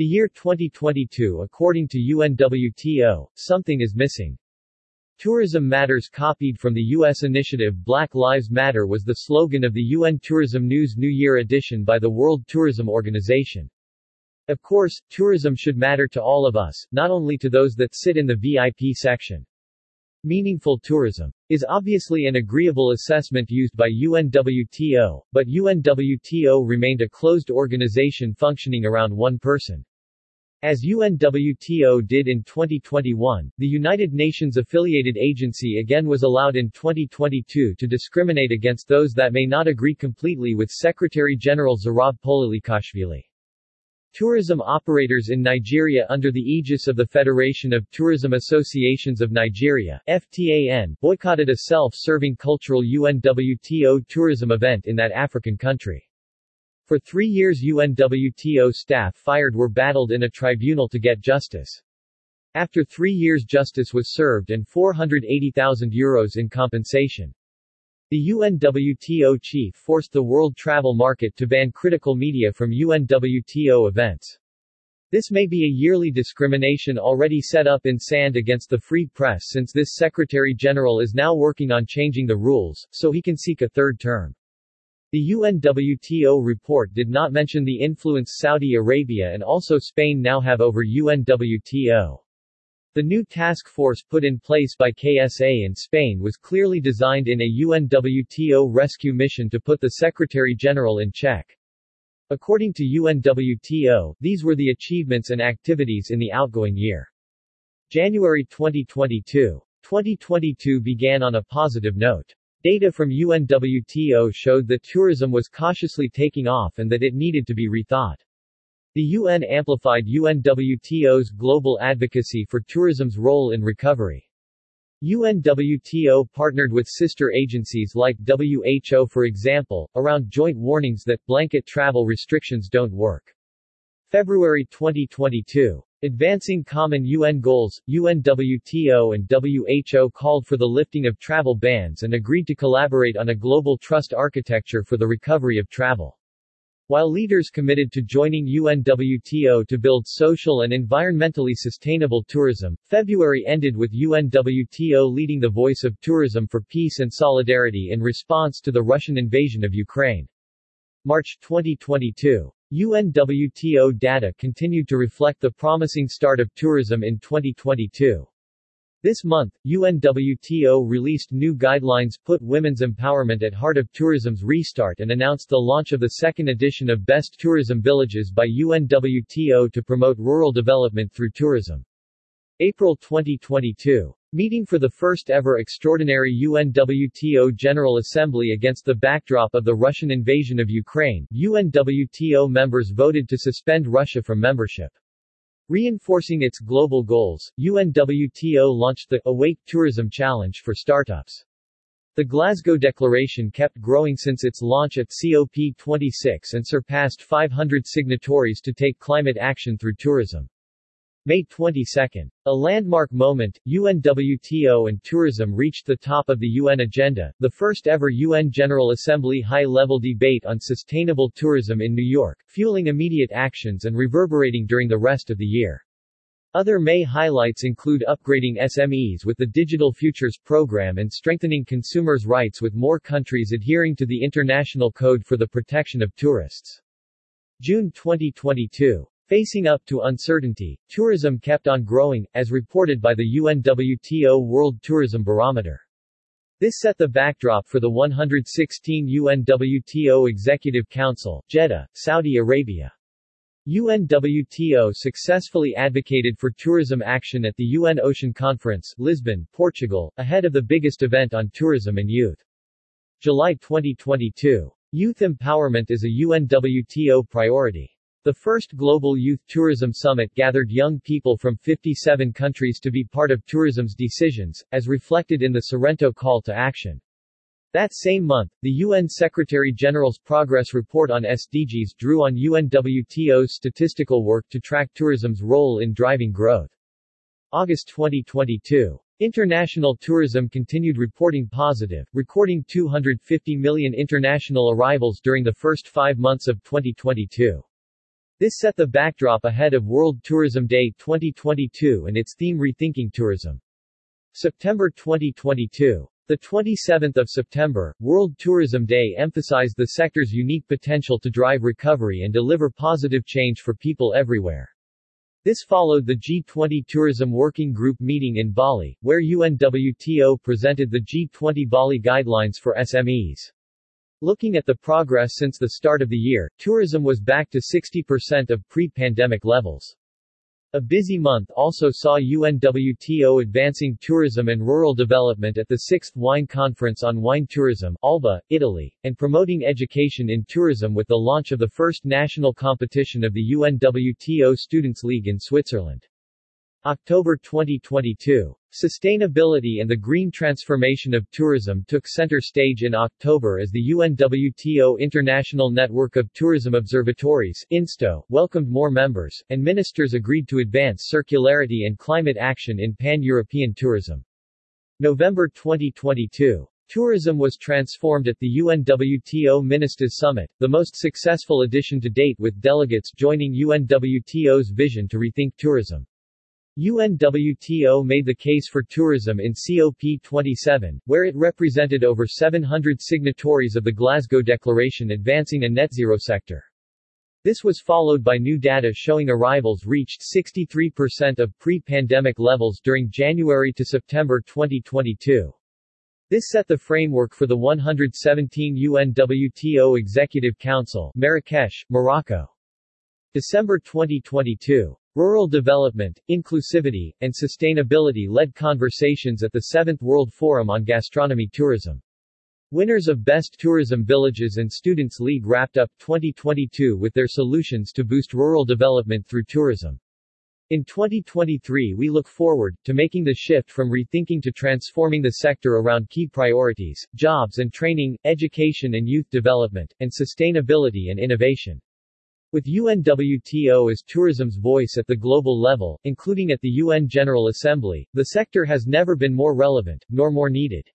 The year 2022 according to UNWTO, something is missing. Tourism Matters copied from the U.S. initiative Black Lives Matter was the slogan of the UN Tourism News New Year edition by the World Tourism Organization. Of course, tourism should matter to all of us, not only to those that sit in the VIP section. Meaningful tourism is obviously an agreeable assessment used by UNWTO, but UNWTO remained a closed organization functioning around one person. As UNWTO did in 2021, the United Nations affiliated agency again was allowed in 2022 to discriminate against those that may not agree completely with Secretary-General Zurab Pololikashvili. Tourism operators in Nigeria under the aegis of the Federation of Tourism Associations of Nigeria FTAN, boycotted a self-serving cultural UNWTO tourism event in that African country. For three years UNWTO staff fired were battled in a tribunal to get justice. After three years justice was served and 480,000 euros in compensation. The UNWTO chief forced the world travel market to ban critical media from UNWTO events. This may be a yearly discrimination already set up in sand against the free press since this Secretary-General is now working on changing the rules, so he can seek a third term. The UNWTO report did not mention the influence Saudi Arabia and also Spain now have over UNWTO. The new task force put in place by KSA in Spain was clearly designed in a UNWTO rescue mission to put the Secretary-General in check. According to UNWTO, these were the achievements and activities in the outgoing year. January 2022. 2022 began on a positive note. Data from UNWTO showed that tourism was cautiously taking off and that it needed to be rethought. The UN amplified UNWTO's global advocacy for tourism's role in recovery. UNWTO partnered with sister agencies like WHO for example, around joint warnings that blanket travel restrictions don't work. February 2022. Advancing Common UN Goals, UNWTO and WHO called for the lifting of travel bans and agreed to collaborate on a global trust architecture for the recovery of travel. While leaders committed to joining UNWTO to build social and environmentally sustainable tourism, February ended with UNWTO leading the voice of tourism for peace and solidarity in response to the Russian invasion of Ukraine. March 2022. UNWTO data continued to reflect the promising start of tourism in 2022. This month, UNWTO released new guidelines put women's empowerment at heart of tourism's restart and announced the launch of the second edition of Best Tourism Villages by UNWTO to promote rural development through tourism. April 2022. Meeting for the first ever extraordinary UNWTO General Assembly against the backdrop of the Russian invasion of Ukraine, UNWTO members voted to suspend Russia from membership. Reinforcing its global goals, UNWTO launched the Awake Tourism Challenge for startups. The Glasgow Declaration kept growing since its launch at COP26 and surpassed 500 signatories to take climate action through tourism. May 22. A landmark moment, UNWTO and tourism reached the top of the UN agenda, the first ever UN General Assembly high-level debate on sustainable tourism in New York, fueling immediate actions and reverberating during the rest of the year. Other May highlights include upgrading SMEs with the Digital Futures program and strengthening consumers' rights with more countries adhering to the International Code for the Protection of Tourists. June 2022. Facing up to uncertainty, tourism kept on growing, as reported by the UNWTO World Tourism Barometer. This set the backdrop for the 116 UNWTO Executive Council, Jeddah, Saudi Arabia. UNWTO successfully advocated for tourism action at the UN Ocean Conference, Lisbon, Portugal, ahead of the biggest event on tourism and youth. July 2022. Youth empowerment is a UNWTO priority. The first Global Youth Tourism Summit gathered young people from 57 countries to be part of tourism's decisions, as reflected in the Sorrento Call to Action. That same month, the UN Secretary-General's Progress Report on SDGs drew on UNWTO's statistical work to track tourism's role in driving growth. August 2022. International tourism continued reporting positive, recording 250 million international arrivals during the first five months of 2022. This set the backdrop ahead of World Tourism Day 2022 and its theme Rethinking Tourism. September 2022. The 27th of September, World Tourism Day emphasized the sector's unique potential to drive recovery and deliver positive change for people everywhere. This followed the G20 Tourism Working Group meeting in Bali, where UNWTO presented the G20 Bali Guidelines for SMEs. Looking at the progress since the start of the year, tourism was back to 60% of pre-pandemic levels. A busy month also saw UNWTO advancing tourism and rural development at the 6th Wine Conference on Wine Tourism, Alba, Italy, and promoting education in tourism with the launch of the first national competition of the UNWTO Students' League in Switzerland. October 2022. Sustainability and the green transformation of tourism took center stage in October as the UNWTO International Network of Tourism Observatories INSTO, welcomed more members, and ministers agreed to advance circularity and climate action in pan-European tourism. November 2022. Tourism was transformed at the UNWTO Ministers Summit, the most successful edition to date with delegates joining UNWTO's vision to rethink tourism. UNWTO made the case for tourism in COP27, where it represented over 700 signatories of the Glasgow Declaration advancing a net zero sector. This was followed by new data showing arrivals reached 63% of pre-pandemic levels during January to September 2022. This set the framework for the 117 UNWTO Executive Council Marrakesh, Morocco. December 2022. Rural development, inclusivity, and sustainability led conversations at the 7th World Forum on Gastronomy Tourism. Winners of Best Tourism Villages and Students League wrapped up 2022 with their solutions to boost rural development through tourism. In 2023 we look forward, to making the shift from rethinking to transforming the sector around key priorities, jobs and training, education and youth development, and sustainability and innovation. With UNWTO as tourism's voice at the global level, including at the UN General Assembly, the sector has never been more relevant, nor more needed.